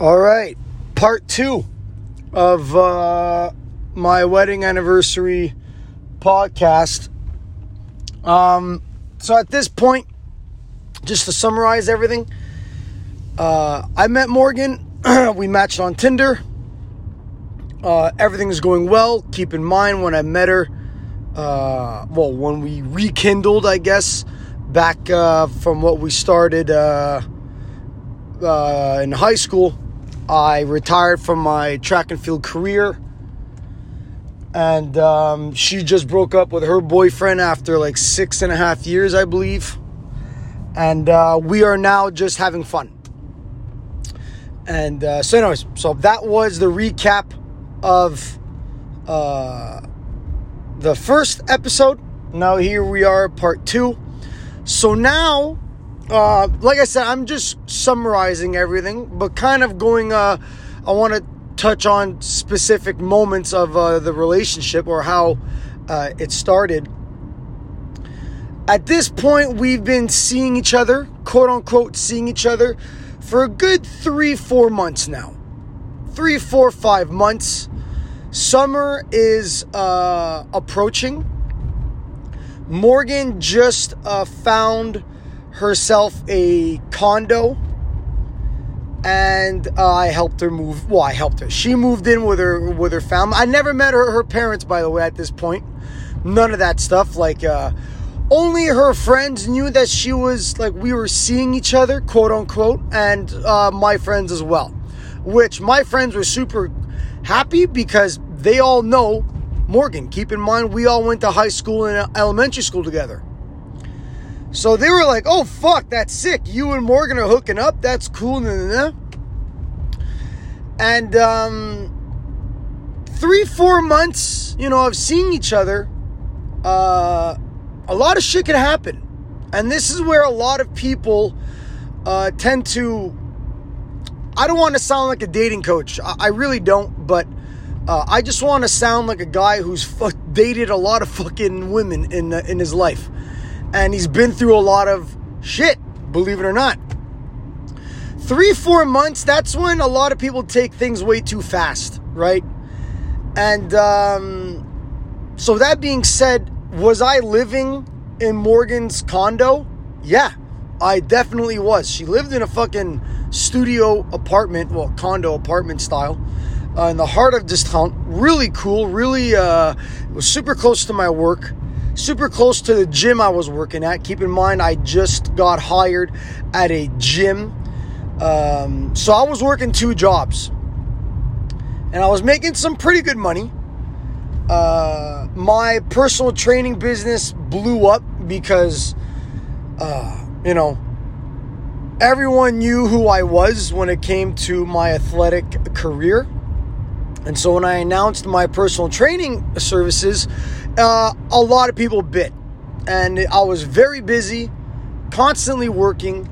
All right, part two of uh, my wedding anniversary podcast. Um, so at this point, just to summarize everything, uh, I met Morgan. we matched on Tinder. Uh, everything is going well. Keep in mind when I met her, uh, well, when we rekindled, I guess, back uh, from what we started uh, uh, in high school. I retired from my track and field career. And um, she just broke up with her boyfriend after like six and a half years, I believe. And uh, we are now just having fun. And uh, so, anyways, so that was the recap of uh, the first episode. Now, here we are, part two. So now, uh, like I said, I'm just summarizing everything, but kind of going. Uh, I want to touch on specific moments of uh, the relationship or how uh, it started. At this point, we've been seeing each other, quote unquote, seeing each other for a good three, four months now. Three, four, five months. Summer is uh, approaching. Morgan just uh, found herself a condo and uh, I helped her move. Well, I helped her. She moved in with her with her family. I never met her her parents, by the way. At this point, none of that stuff. Like, uh, only her friends knew that she was like we were seeing each other, quote unquote, and uh, my friends as well. Which my friends were super happy because they all know Morgan. Keep in mind, we all went to high school and elementary school together. So they were like, oh, fuck, that's sick. You and Morgan are hooking up. That's cool. And um, three, four months, you know, of seeing each other, uh, a lot of shit can happen. And this is where a lot of people uh, tend to. I don't want to sound like a dating coach. I, I really don't, but uh, I just want to sound like a guy who's dated a lot of fucking women in uh, in his life and he's been through a lot of shit, believe it or not. Three, four months, that's when a lot of people take things way too fast, right? And um, so, that being said, was I living in Morgan's condo? Yeah, I definitely was. She lived in a fucking studio apartment, well, condo apartment style. Uh, in the heart of this town, really cool, really, uh, was super close to my work super close to the gym I was working at. Keep in mind, I just got hired at a gym. Um, so I was working two jobs. And I was making some pretty good money. Uh, my personal training business blew up because, uh, you know, everyone knew who I was when it came to my athletic career. And so when I announced my personal training services, uh, a lot of people bit. And I was very busy, constantly working,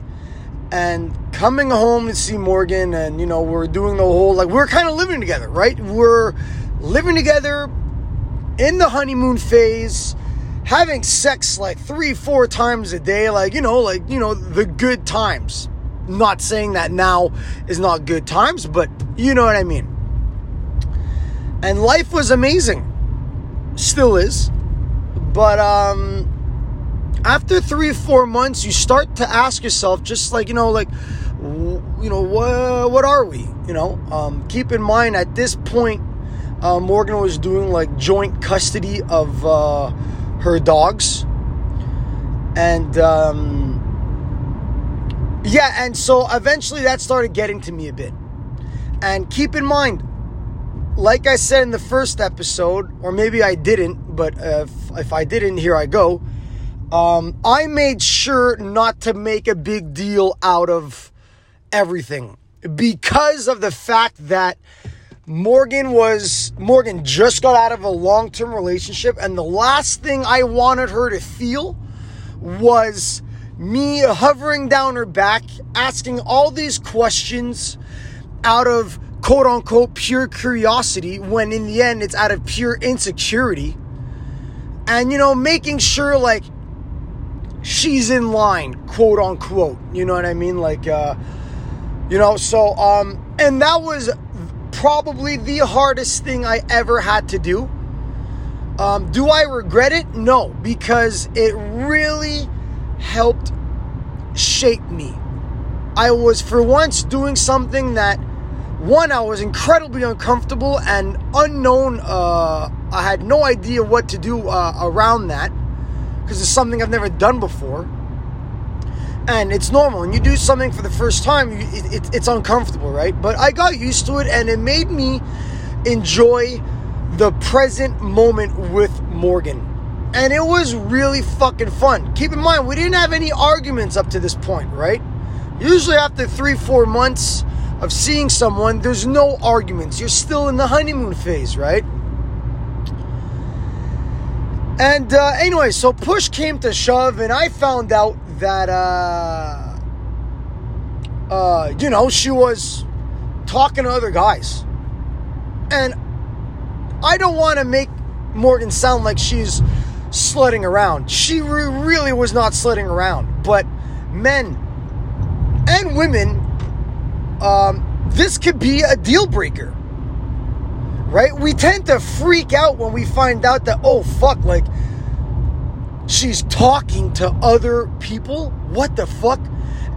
and coming home to see Morgan. And, you know, we're doing the whole, like, we're kind of living together, right? We're living together in the honeymoon phase, having sex like three, four times a day, like, you know, like, you know, the good times. Not saying that now is not good times, but you know what I mean. And life was amazing still is. But um, after three or four months, you start to ask yourself, just like, you know, like, you know, what, what are we? You know, um, keep in mind at this point, uh, Morgan was doing like joint custody of uh, her dogs. And um, yeah, and so eventually that started getting to me a bit. And keep in mind, like I said in the first episode, or maybe I didn't, but if, if I didn't, here I go. Um, I made sure not to make a big deal out of everything because of the fact that Morgan was Morgan just got out of a long-term relationship and the last thing I wanted her to feel was me hovering down her back asking all these questions out of quote unquote pure curiosity when in the end it's out of pure insecurity. And, you know, making sure like she's in line, quote unquote. You know what I mean? Like, uh, you know, so, um, And that was probably the hardest thing I ever had to do. Um, do I regret it? No, because it really helped shape me. I was, for once, doing something that, one, I was incredibly uncomfortable and unknown. Uh, I had no idea what to do uh, around that because it's something I've never done before. And it's normal. When you do something for the first time, you, it, it, it's uncomfortable, right? But I got used to it and it made me enjoy the present moment with Morgan. And it was really fucking fun. Keep in mind, we didn't have any arguments up to this point, right? Usually, after three, four months of seeing someone, there's no arguments. You're still in the honeymoon phase, right? And uh, anyway, so push came to shove, and I found out that, uh, uh, you know, she was talking to other guys. And I don't want to make Morgan sound like she's sledding around. She re- really was not sledding around. But men and women, um, this could be a deal breaker. Right? We tend to freak out when we find out that, oh, fuck, like, she's talking to other people. What the fuck?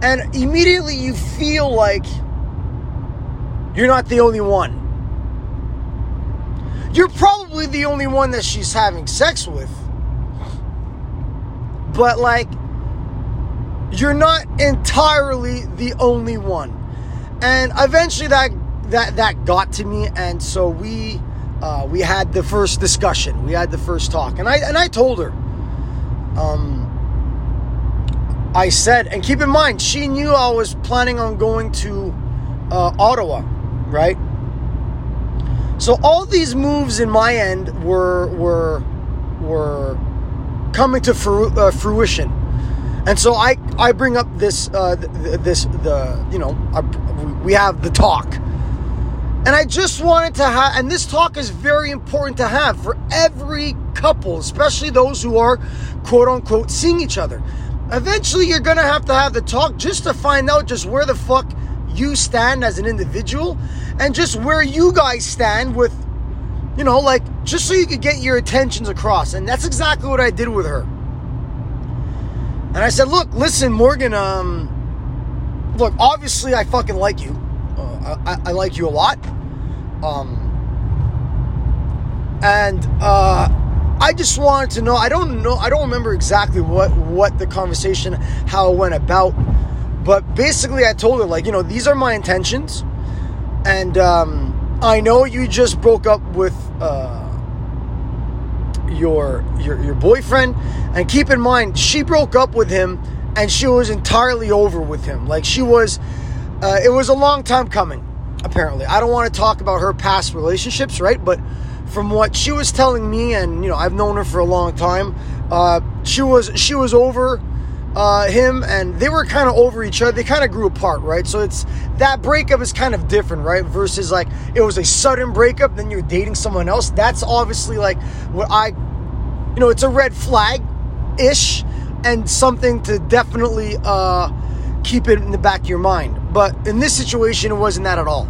And immediately you feel like you're not the only one. You're probably the only one that she's having sex with. But, like, you're not entirely the only one. And eventually that that that got to me and so we uh, we had the first discussion. We had the first talk. And I and I told her um I said and keep in mind she knew I was planning on going to uh, Ottawa, right? So all these moves in my end were were were coming to fru- uh, fruition, and so I I bring up this uh, this the you know we have the talk, and I just wanted to have and this talk is very important to have for every couple, especially those who are quote unquote seeing each other. Eventually, you're gonna have to have the talk just to find out just where the fuck you stand as an individual and just where you guys stand with, you know, like just so you could get your attentions across. And that's exactly what I did with her. And I said, look, listen, Morgan, um, look, obviously I fucking like you. Uh, I, I like you a lot. Um, and, uh, I just wanted to know. I don't know. I don't remember exactly what what the conversation, how it went about. But basically, I told her like, you know, these are my intentions, and um, I know you just broke up with uh, your your your boyfriend, and keep in mind she broke up with him, and she was entirely over with him. Like she was, uh, it was a long time coming. Apparently, I don't want to talk about her past relationships, right? But from what she was telling me, and you know, I've known her for a long time. Uh, she was she was over uh, him, and they were kind of over each other. They kind of grew apart, right? So it's that breakup is kind of different, right? Versus like it was a sudden breakup, then you're dating someone else. That's obviously like what I, you know, it's a red flag, ish, and something to definitely uh, keep it in the back of your mind. But in this situation, it wasn't that at all,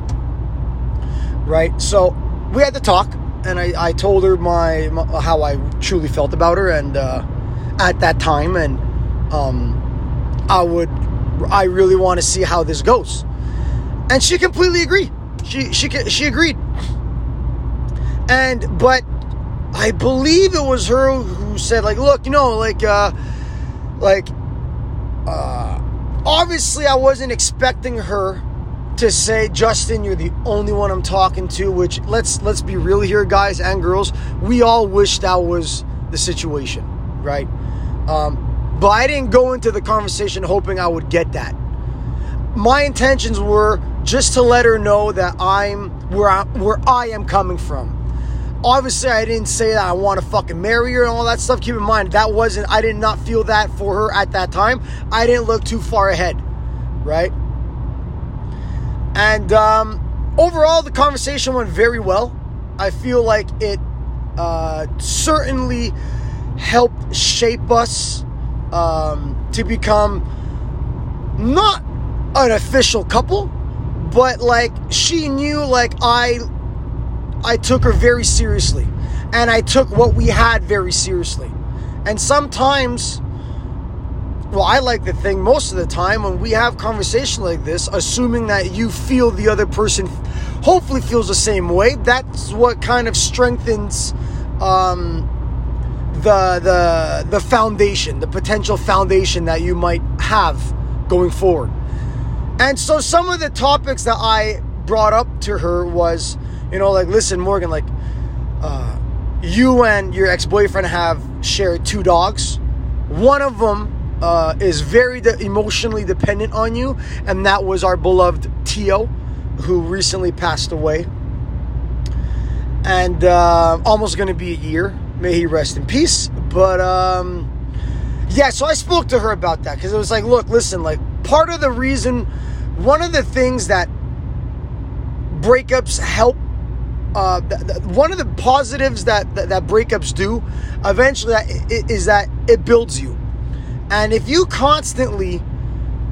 right? So we had to talk and I, I told her my, my, how I truly felt about her and uh, at that time and um, I would I really want to see how this goes and she completely agreed she she she agreed and but I believe it was her who said like look you know like uh like uh obviously I wasn't expecting her to say, Justin, you're the only one I'm talking to, which let's let's be real here, guys and girls. We all wish that was the situation, right? Um, but I didn't go into the conversation hoping I would get that. My intentions were just to let her know that I'm where I, where I am coming from. Obviously, I didn't say that I want to fucking marry her and all that stuff. Keep in mind that wasn't. I did not feel that for her at that time. I didn't look too far ahead, right? And um, overall, the conversation went very well. I feel like it uh, certainly helped shape us um, to become not an official couple, but like she knew like I I took her very seriously and I took what we had very seriously. And sometimes well, I like to think most of the time when we have conversation like this, assuming that you feel the other person hopefully feels the same way, that's what kind of strengthens um, the the the foundation, the potential foundation that you might have going forward. And so some of the topics that I brought up to her was, you know, like listen, Morgan, like uh, you and your ex-boyfriend have shared two dogs. One of them uh, is very de- emotionally dependent on you, and that was our beloved Tio, who recently passed away, and uh, almost going to be a year. May he rest in peace. But um, yeah, so I spoke to her about that because it was like, look, listen, like part of the reason, one of the things that breakups help uh, one of the positives that, that, that breakups do eventually is that it builds you and if you constantly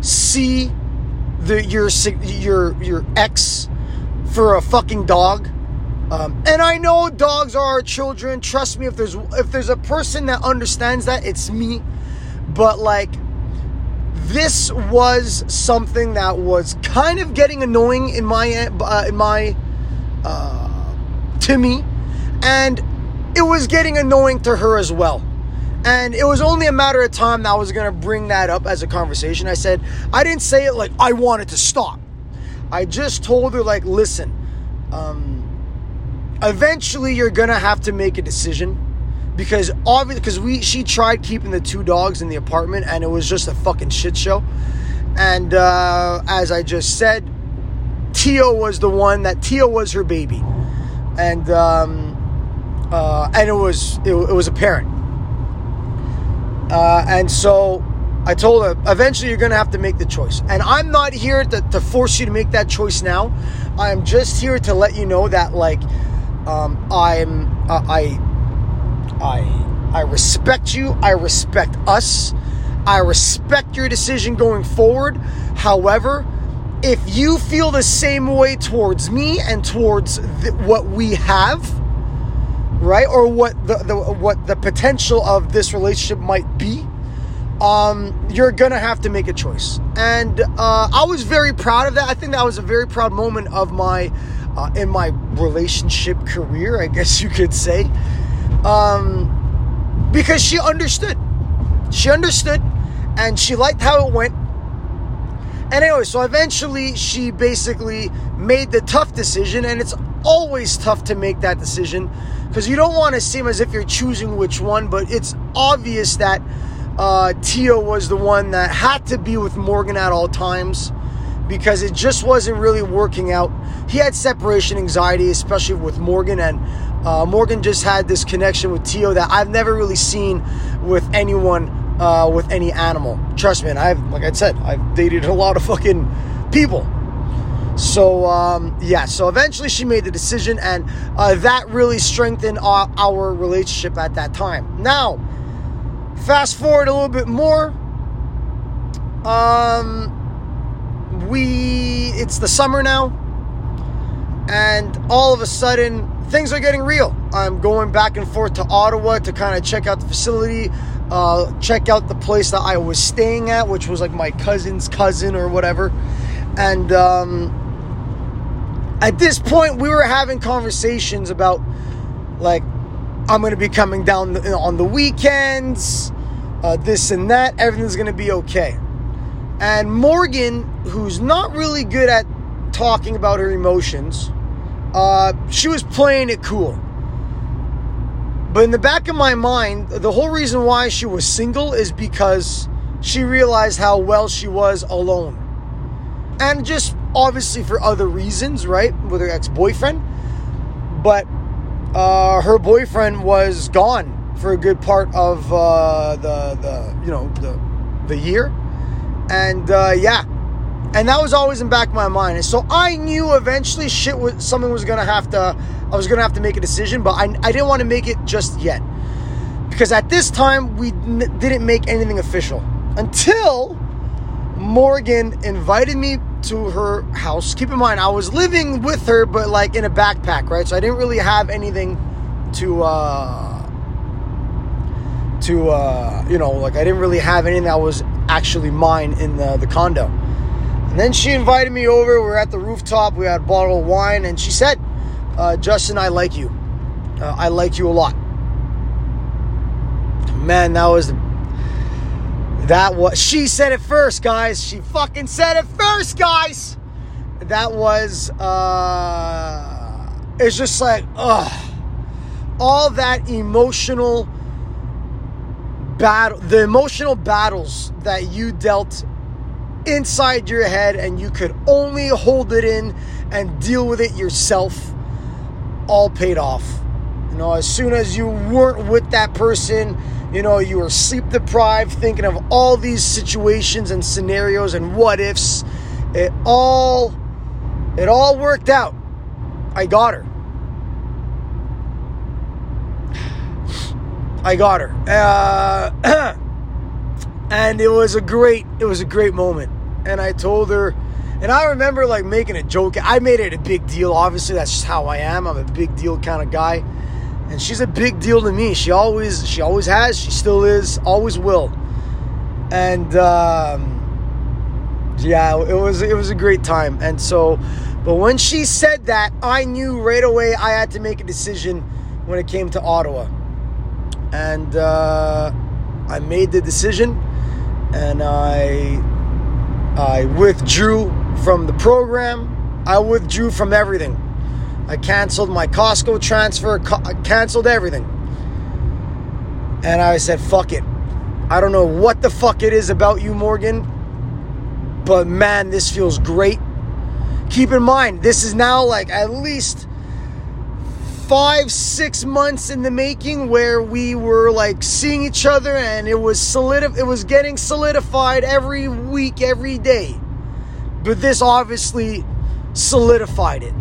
see the your your your ex for a fucking dog, um, and I know dogs are our children. Trust me, if there's if there's a person that understands that, it's me. But like, this was something that was kind of getting annoying in my uh, in my uh, to me, and it was getting annoying to her as well. And it was only a matter of time that I was to bring that up as a conversation. I said, I didn't say it like I wanted to stop. I just told her, like, listen, um, eventually you're to have to make a decision because obviously, because we, she tried keeping the two dogs in the apartment and it was just a fucking shit show. And uh, as I just said, Tio was the one that Tio was her baby. And, um, uh, and it was, it, it was apparent uh, and so I told her, eventually you're going to have to make the choice. And I'm not here to, to, force you to make that choice now. I am just here to let you know that, like, um, I'm, uh, I, I, I respect you. I respect us. I respect your decision going forward. However, if you feel the same way towards me and towards what we have, right? Or what the, the what the potential of this relationship might be. Um, you're gonna have to make a choice, and uh, I was very proud of that. I think that was a very proud moment of my uh, in my relationship career, I guess you could say, um, because she understood. She understood, and she liked how it went. And anyway, so eventually she basically made the tough decision, and it's always tough to make that decision because you don't want to seem as if you're choosing which one, but it's obvious that uh, Tio was the one that had to be with Morgan at all times because it just wasn't really working out. He had separation anxiety, especially with Morgan, and uh, Morgan just had this connection with Tio that I've never really seen with anyone uh, with any animal. Trust me, and I've, like I said, I've dated a lot of fucking people. So um, yeah, so eventually she made the decision, and uh, that really strengthened our, our relationship at that time. Now, fast forward a little bit more. Um, we it's the summer now, and all of a sudden things are getting real. I'm going back and forth to Ottawa to kind of check out the facility, uh, check out the place that I was staying at, which was like my cousin's cousin or whatever, and. Um, at this point, we were having conversations about like I'm going to be coming down on the weekends, uh, this and that. Everything's going to be okay. And Morgan, who's not really good at talking about her emotions, uh, she was playing it cool. But in the back of my mind, the whole reason why she was single is because she realized how well she was alone. And just obviously for other reasons, right? With her ex boyfriend. But uh, her boyfriend was gone for a good part of uh, the, the, you know, the, the year. And uh, yeah, and that was always in back of my mind. So I knew eventually shit was something was gonna have to, I was gonna have to make a decision, but I, I didn't want to make it just yet because at this time we n- didn't make anything official until Morgan invited me to her house. Keep in mind, I was living with her, but like in a backpack, right? So I didn't really have anything to, uh, to, uh, you know, like I didn't really have anything that was actually mine in the, the condo. And then she invited me over. We were at the rooftop. We had a bottle of wine, and she said, uh, Justin, I like you. Uh, I like you a lot. Man, that was that was she said it first, guys. She fucking said it first, guys. That was uh it's just like ugh. All that emotional battle the emotional battles that you dealt inside your head and you could only hold it in and deal with it yourself all paid off. You know, as soon as you weren't with that person, you know, you were sleep deprived, thinking of all these situations and scenarios and what ifs. It all, it all worked out. I got her. I got her. Uh, and it was a great, it was a great moment. And I told her, and I remember like making a joke. I made it a big deal. Obviously, that's just how I am. I'm a big deal kind of guy and she's a big deal to me. She always, she always has, she still is, always will. And um, yeah, it was it was a great time. And so, but when she said that, I knew right away I had to make a decision when it came to Ottawa, and uh, I made the decision, and I I withdrew from the program. I withdrew from everything. I canceled my Costco transfer, I canceled everything. And I said, fuck it. I don't know what the fuck it is about you, Morgan, but man, this feels great. Keep in mind, this is now like at least five, six months in the making where we were like seeing each other and it was solid it was getting solidified every week, every day. But this obviously solidified it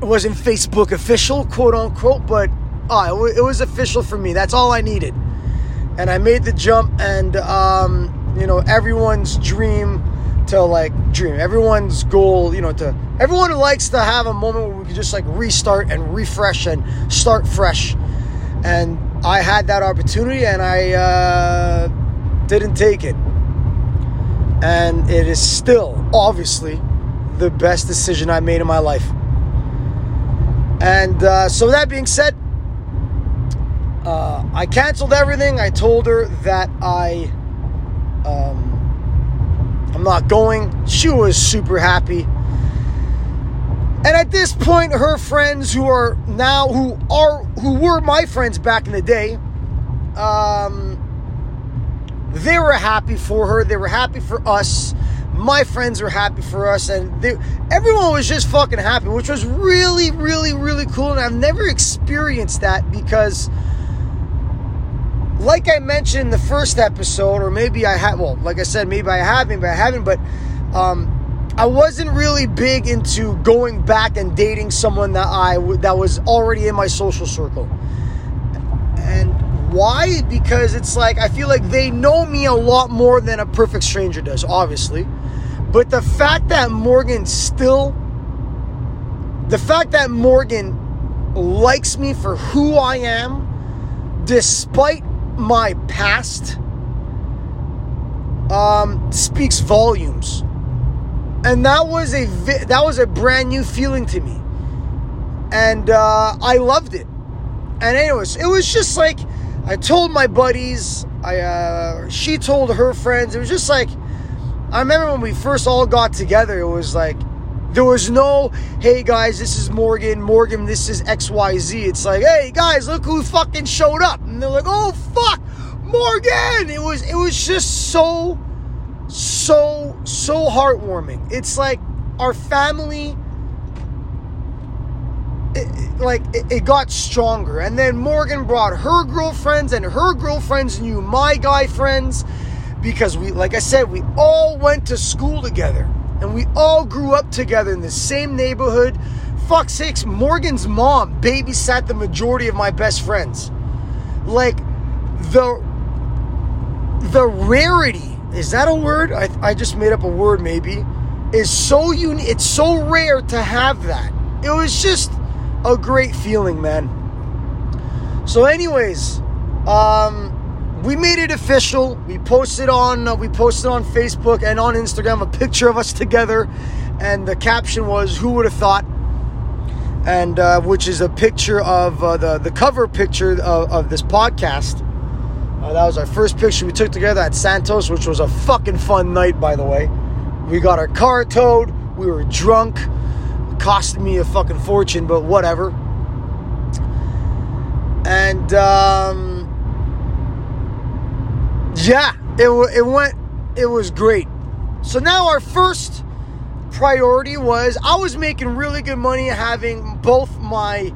it wasn't Facebook official, quote unquote, but uh, it was official for me. That's all I needed. And I made the jump, and um, you know, everyone's dream to like dream, everyone's goal, you know, to everyone likes to have a moment where we can just like restart and refresh and start fresh. And I had that opportunity, and I uh, didn't take it. And it is still, obviously, the best decision I made in my life. And uh, so, that being said, uh, I canceled everything. I told her that I, um, I'm not going. She was super happy. And at this point, her friends who are now who are who were my friends back in the day, um, they were happy for her. They were happy for us my friends were happy for us and they, everyone was just fucking happy which was really really really cool and i've never experienced that because like i mentioned in the first episode or maybe i had well like i said maybe i have maybe i haven't but um, i wasn't really big into going back and dating someone that i that was already in my social circle. And why? Because it's like i feel like they know me a lot more than a perfect stranger does obviously. But the fact that Morgan still, the fact that Morgan likes me for who I am, despite my past, um, speaks volumes. And that was a that was a brand new feeling to me, and uh, I loved it. And anyways, it was just like I told my buddies, I uh, she told her friends. It was just like I remember when we first all got together, it was like, there was no, hey guys, this is Morgan. Morgan, this is XYZ. It's like, hey guys, look who fucking showed up. And they're like, oh fuck, Morgan. It was, it was just so, so, so heartwarming. It's like our family, it, like, it, it got stronger. And then Morgan brought her girlfriends, and her girlfriends knew my guy friends because we, like I said, we all went to school together and we all grew up together in the same neighborhood. Fuck sakes, Morgan's mom babysat the majority of my best friends. Like the the rarity is that a word? I, I just made up a word maybe. is so unique. It's so rare to have that. It was just a great feeling, man. So, anyways, um, we made it official. We posted on uh, we posted on Facebook and on Instagram a picture of us together, and the caption was "Who would have thought?" and uh, which is a picture of uh, the the cover picture of, of this podcast. Uh, that was our first picture we took together at Santos, which was a fucking fun night, by the way. We got our car towed. We were drunk. It costed me a fucking fortune, but whatever. And um, yeah, it it went. It was great. So now our first priority was I was making really good money having both my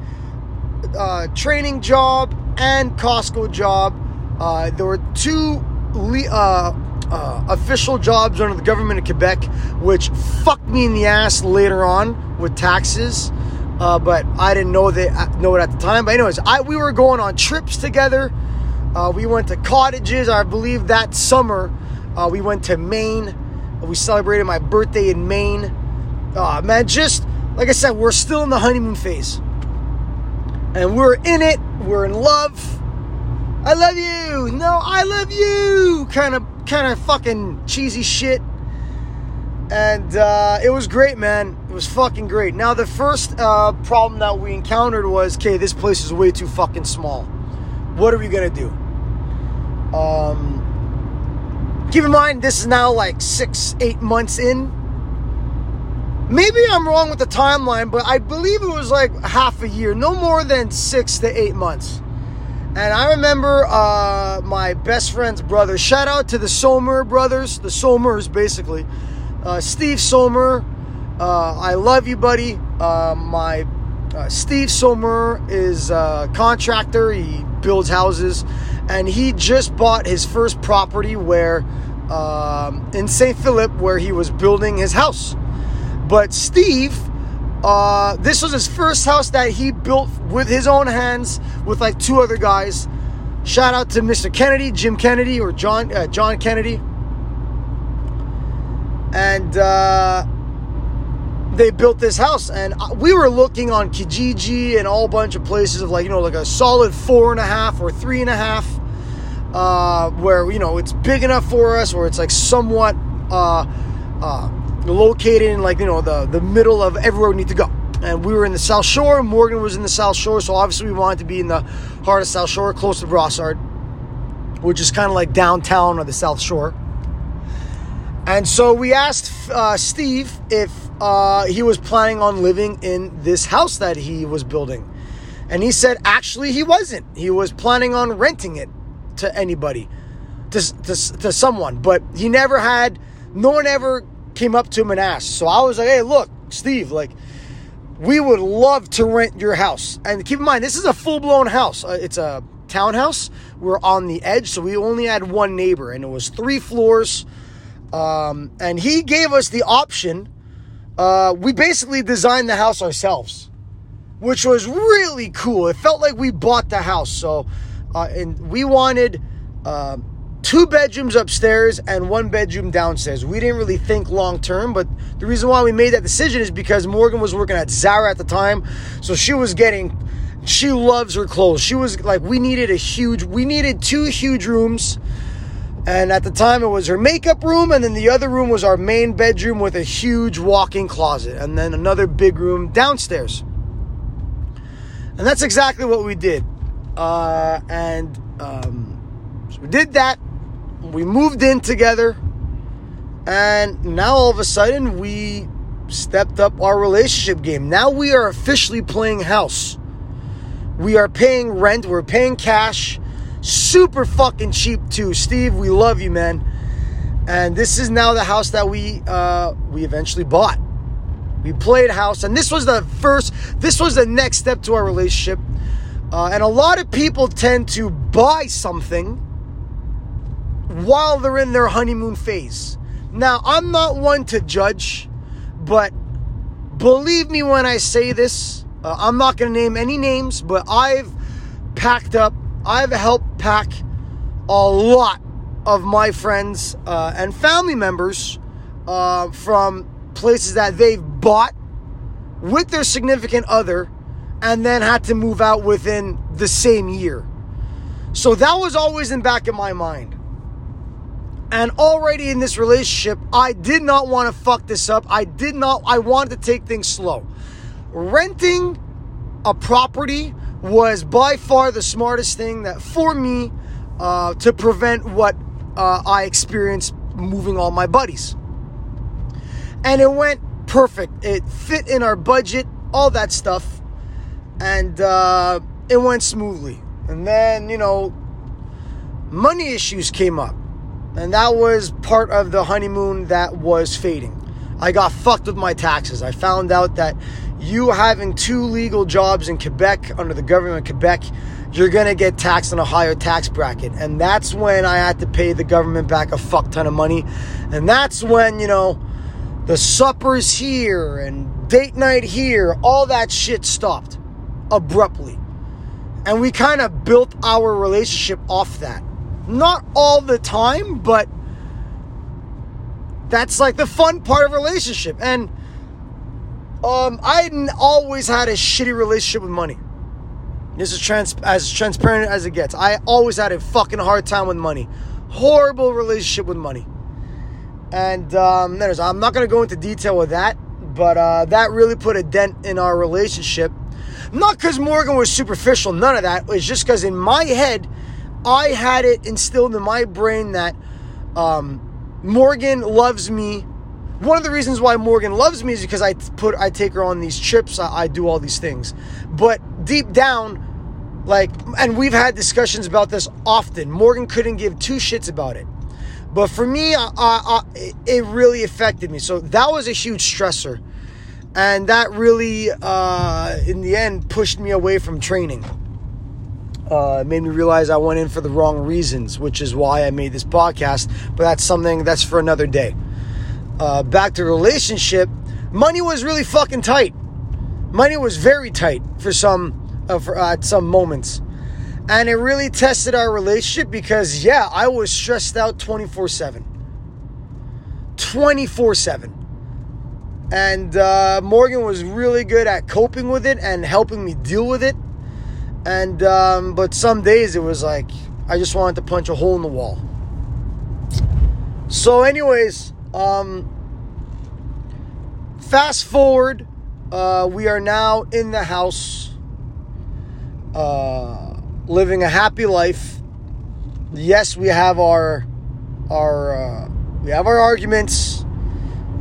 uh, training job and Costco job. Uh, there were two uh, uh, official jobs under the government of Quebec, which fucked me in the ass later on with taxes. Uh, but I didn't know that know it at the time. But anyways, I we were going on trips together. We went to cottages. I believe that summer we went to Maine we celebrated my birthday in Maine. Oh, man, just like I said, we're still in the honeymoon phase. And we're in it. We're in love. I love you. No, I love you. Kind of, kind of fucking cheesy shit. And uh, it was great, man. It was fucking great. Now, the first uh, problem that we encountered was, okay, this place is way too fucking small. What are we gonna do? Um, Keep in mind, this is now like six, eight months in. Maybe I'm wrong with the timeline, but I believe it was like half a year, no more than six to eight months. And I remember uh, my best friend's brother. Shout out to the Somer brothers, the Somers basically. Uh, Steve Somer, uh, I love you, buddy. Uh, my uh, Steve Somer is a contractor. He builds houses, and he just bought his first property where um, in St. Philip, where he was building his house. But Steve, uh, this was his first house that he built with his own hands with like two other guys. Shout out to Mr. Kennedy, Jim Kennedy, or John uh, John Kennedy, and. They built this house and we were looking on kijiji and all bunch of places of like you know like a solid four and a half or three and a half uh, where you know it's big enough for us or it's like somewhat uh, uh, located in like you know the the middle of everywhere we need to go. And we were in the south shore morgan was in the south shore so obviously we wanted to be in the heart of south shore close to brossard which is kind of like downtown or the south shore and so we asked uh, Steve if uh, he was planning on living in this house that he was building. And he said, actually, he wasn't. He was planning on renting it to anybody, to, to, to someone. But he never had, no one ever came up to him and asked. So I was like, hey, look, Steve, like, we would love to rent your house. And keep in mind, this is a full blown house. Uh, it's a townhouse. We're on the edge, so we only had one neighbor, and it was three floors um, and he gave us the option. Uh, we basically designed the house ourselves, which was really cool. It felt like we bought the house. So, uh, and we wanted uh, two bedrooms upstairs and one bedroom downstairs. We didn't really think long term, but the reason why we made that decision is because Morgan was working at Zara at the time, so she was getting. She loves her clothes. She was like, we needed a huge, we needed two huge rooms and at the time, it was her makeup room, and then the other room was our main bedroom with a huge walk in closet, and then another big room downstairs. And that's exactly what we did. Uh, and um, so we did that. We moved in together. And now all of a sudden, we stepped up our relationship game. Now we are officially playing house. We are paying rent, we're paying cash super fucking cheap too. Steve, we love you, man. And this is now the house that we uh, we eventually bought. We played house, and this was the first. This was the next step to our relationship. Uh, and a lot of people tend to buy something while they're in their honeymoon phase. Now, I'm not one to judge, but believe me when I say this. Uh, I'm not going to name any names, but I've packed up I've helped pack a lot of my friends uh, and family members uh, from places that they've bought with their significant other and then had to move out within the same year. So that was always in back of my mind. And already in this relationship, I did not want to fuck this up. I did not, I wanted to take things slow. Renting a property was by far the smartest thing that for me uh, to prevent what uh, I experienced moving all my buddies. And it went perfect. It fit in our budget, all that stuff. And uh, it went smoothly. And then, you know, money issues came up. And that was part of the honeymoon that was fading. I got fucked with my taxes. I found out that you having two legal jobs in Quebec under the government of Quebec, you're gonna get taxed on a higher tax bracket. And that's when I had to pay the government back a fuck ton of money. And that's when, you know, the suppers here and date night here, all that shit stopped abruptly. And we kind of built our relationship off that. Not all the time, but that's like the fun part of relationship. And um, I always had a shitty relationship with money. This is trans- as transparent as it gets. I always had a fucking hard time with money. Horrible relationship with money. And um, I'm not going to go into detail with that, but uh, that really put a dent in our relationship. Not because Morgan was superficial, none of that. It's just because in my head, I had it instilled in my brain that um, Morgan loves me. One of the reasons why Morgan loves me is because I put I take her on these trips, I, I do all these things. But deep down, like, and we've had discussions about this often. Morgan couldn't give two shits about it. But for me, I, I, it really affected me. So that was a huge stressor. And that really, uh, in the end, pushed me away from training. Uh, made me realize I went in for the wrong reasons, which is why I made this podcast. But that's something that's for another day. Uh, back to relationship, money was really fucking tight. Money was very tight for some uh, for, uh, at some moments, and it really tested our relationship because yeah, I was stressed out twenty four seven. 24 7 and uh, Morgan was really good at coping with it and helping me deal with it. And um, but some days it was like I just wanted to punch a hole in the wall. So, anyways, um, fast forward, uh, we are now in the house, uh, living a happy life. Yes, we have our our uh, we have our arguments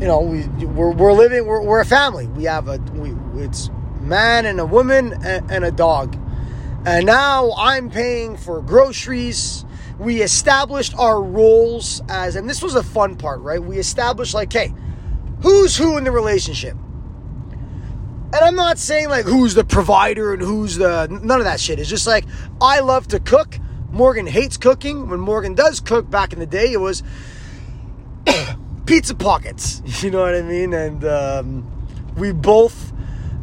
you know, we we're, we're living we're, we're a family. We have a we it's man and a woman and, and a dog. And now I'm paying for groceries. We established our roles as and this was a fun part, right? We established like, hey, who's who in the relationship? And I'm not saying like who's the provider and who's the none of that shit. It's just like I love to cook. Morgan hates cooking. When Morgan does cook back in the day, it was pizza pockets. You know what I mean? And um, we both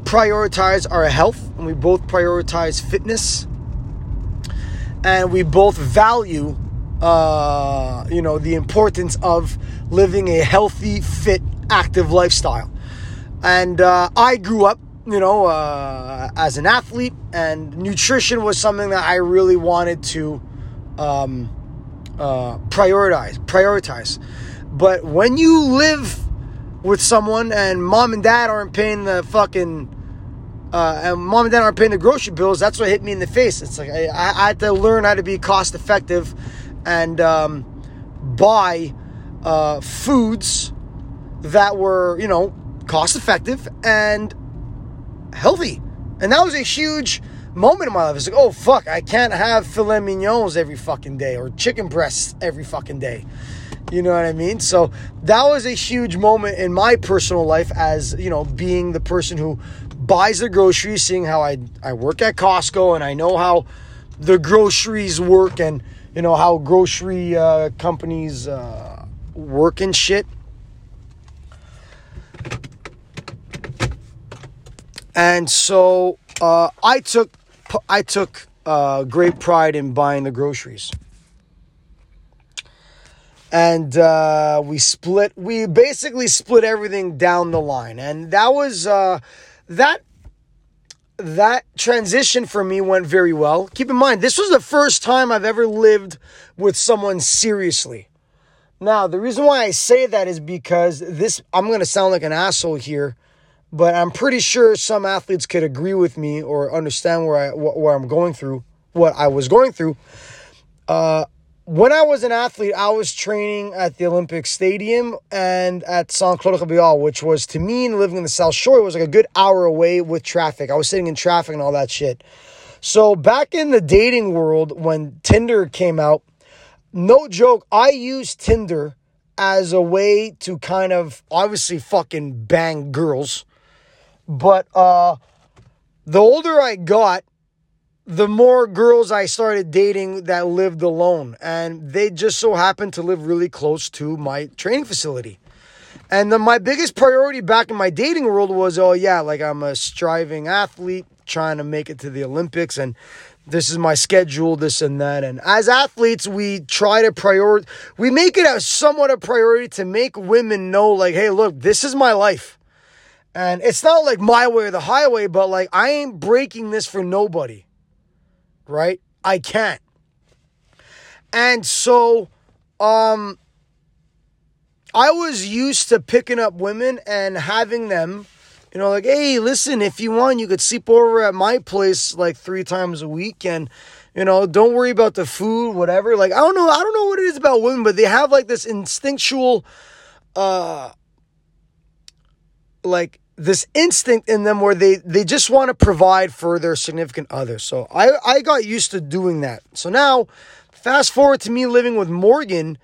prioritize our health and we both prioritize fitness. And we both value, uh, you know, the importance of living a healthy, fit, active lifestyle. And uh, I grew up, you know, uh, as an athlete, and nutrition was something that I really wanted to um, uh, prioritize. Prioritize. But when you live with someone and mom and dad aren't paying the fucking uh, and mom and dad aren't paying the grocery bills, that's what hit me in the face. It's like I, I had to learn how to be cost effective and um, buy uh, foods that were, you know, cost effective and healthy. And that was a huge moment in my life. It's like, oh fuck, I can't have filet mignons every fucking day or chicken breasts every fucking day. You know what I mean? So that was a huge moment in my personal life as, you know, being the person who buys the groceries, seeing how I, I work at Costco and I know how the groceries work and, you know, how grocery uh, companies uh, work and shit. And so uh, I took I took uh, great pride in buying the groceries. and uh, we split. We basically split everything down the line, and that was uh, that. That transition for me went very well. Keep in mind, this was the first time I've ever lived with someone seriously. Now, the reason why I say that is because this, I'm going to sound like an asshole here, but I'm pretty sure some athletes could agree with me or understand where I, where I'm going through, what I was going through. Uh, when I was an athlete, I was training at the Olympic Stadium and at Saint Claude Robillard, which was to me, living in the South Shore, it was like a good hour away with traffic. I was sitting in traffic and all that shit. So back in the dating world, when Tinder came out, no joke, I used Tinder as a way to kind of obviously fucking bang girls. But uh the older I got, the more girls I started dating that lived alone. And they just so happened to live really close to my training facility. And then my biggest priority back in my dating world was, oh, yeah, like I'm a striving athlete trying to make it to the Olympics. And this is my schedule, this and that. And as athletes, we try to prioritize, we make it a somewhat a priority to make women know, like, hey, look, this is my life. And it's not like my way or the highway, but like, I ain't breaking this for nobody right? I can't. And so um I was used to picking up women and having them, you know, like, hey, listen, if you want, you could sleep over at my place like three times a week and you know, don't worry about the food, whatever. Like, I don't know, I don't know what it is about women, but they have like this instinctual uh like this instinct in them where they they just want to provide for their significant other. So I I got used to doing that. So now fast forward to me living with Morgan,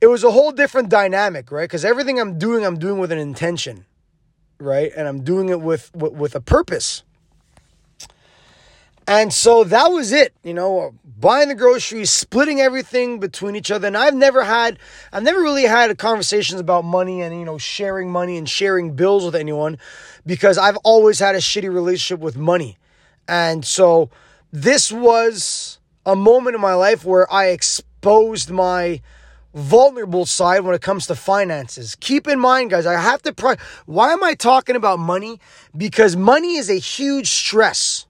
it was a whole different dynamic, right? Cuz everything I'm doing I'm doing with an intention, right? And I'm doing it with with, with a purpose. And so that was it, you know, buying the groceries, splitting everything between each other. And I've never had, I've never really had conversations about money and, you know, sharing money and sharing bills with anyone because I've always had a shitty relationship with money. And so this was a moment in my life where I exposed my vulnerable side when it comes to finances. Keep in mind, guys, I have to, pri- why am I talking about money? Because money is a huge stress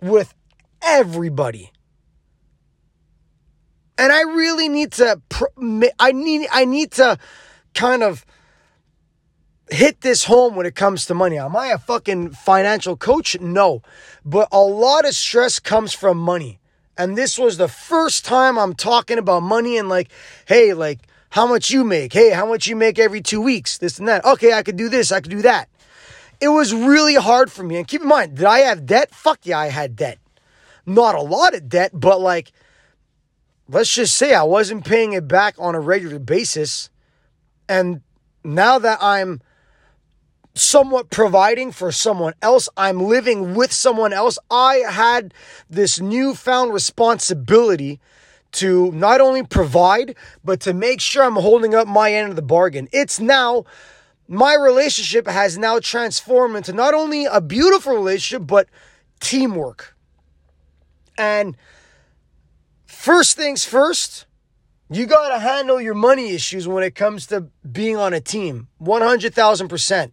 with everybody. And I really need to I need I need to kind of hit this home when it comes to money. Am I a fucking financial coach? No. But a lot of stress comes from money. And this was the first time I'm talking about money and like, hey, like how much you make? Hey, how much you make every 2 weeks? This and that. Okay, I could do this, I could do that it was really hard for me. And keep in mind, did I have debt? Fuck yeah, I had debt. Not a lot of debt, but like, let's just say I wasn't paying it back on a regular basis. And now that I'm somewhat providing for someone else, I'm living with someone else, I had this newfound responsibility to not only provide, but to make sure I'm holding up my end of the bargain. It's now my relationship has now transformed into not only a beautiful relationship, but teamwork. And first things first, you got to handle your money issues when it comes to being on a team 100,000%.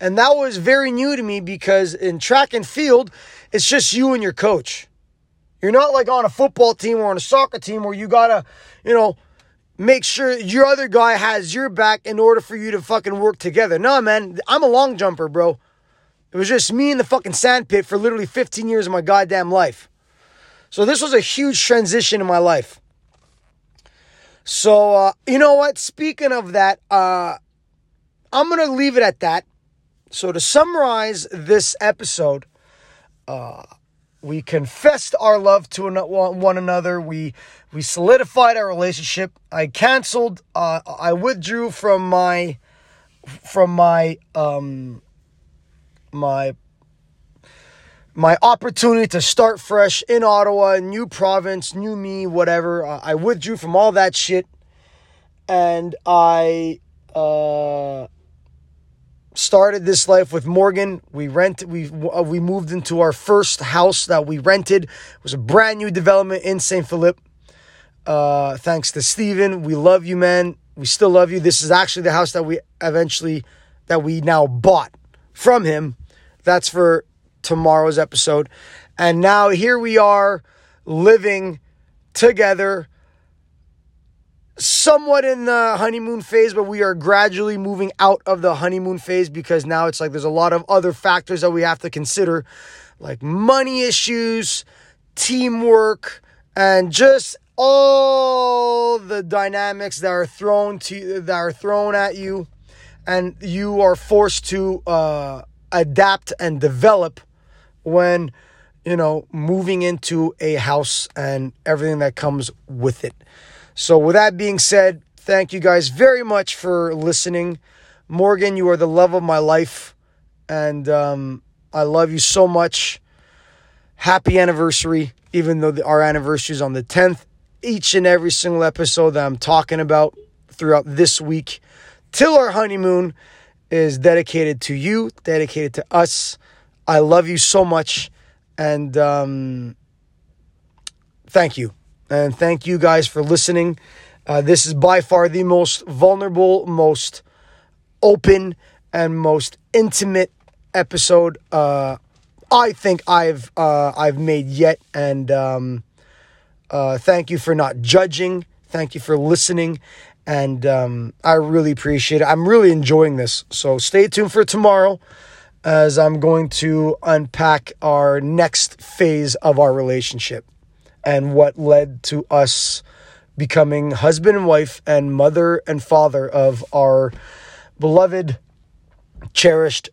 And that was very new to me because in track and field, it's just you and your coach. You're not like on a football team or on a soccer team where you got to, you know, make sure your other guy has your back in order for you to fucking work together. No, man, I'm a long jumper, bro. It was just me in the fucking sandpit for literally 15 years of my goddamn life. So this was a huge transition in my life. So, uh, you know what? Speaking of that, uh, I'm to leave it at that. So, to summarize this episode, uh, we confessed our love to one another. We we solidified our relationship. I canceled. Uh, I withdrew from my from my um my my opportunity to start fresh in Ottawa, new province, new me, whatever. Uh, I withdrew from all that shit, and I uh started this life with Morgan. We rent we uh, we moved into our first house that we rented. It was a brand new development in St. Philip. Uh, thanks to Steven. We love you, man. We still love you. This is actually the house that we eventually, that we now bought from him. That's for tomorrow's episode. And now here we are living together somewhat in the honeymoon phase, but we are gradually moving out of the honeymoon phase because now it's like there's a lot of other factors that we have to consider, like money issues, teamwork, and just all the dynamics that are thrown to that are thrown at you, and you are forced to uh, adapt and develop when you know moving into a house and everything that comes with it. So, with that being said, thank you guys very much for listening. Morgan, you are the love of my life, and um, I love you so much. Happy anniversary, even though the, our anniversary is on the 10th. Each and every single episode that I'm talking about throughout this week till our honeymoon is dedicated to you, dedicated to us. I love you so much, and um, thank you. And thank you guys for listening. Uh, this is by far the most vulnerable, most open, and most intimate episode uh, I think I've uh, I've made yet. And um, uh, thank you for not judging. Thank you for listening. And um, I really appreciate it. I'm really enjoying this. So stay tuned for tomorrow as I'm going to unpack our next phase of our relationship and what led to us becoming husband and wife and mother and father of our beloved, cherished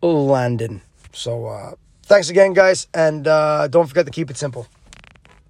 Landon. So, uh, thanks again, guys, and uh, don't forget to keep it simple.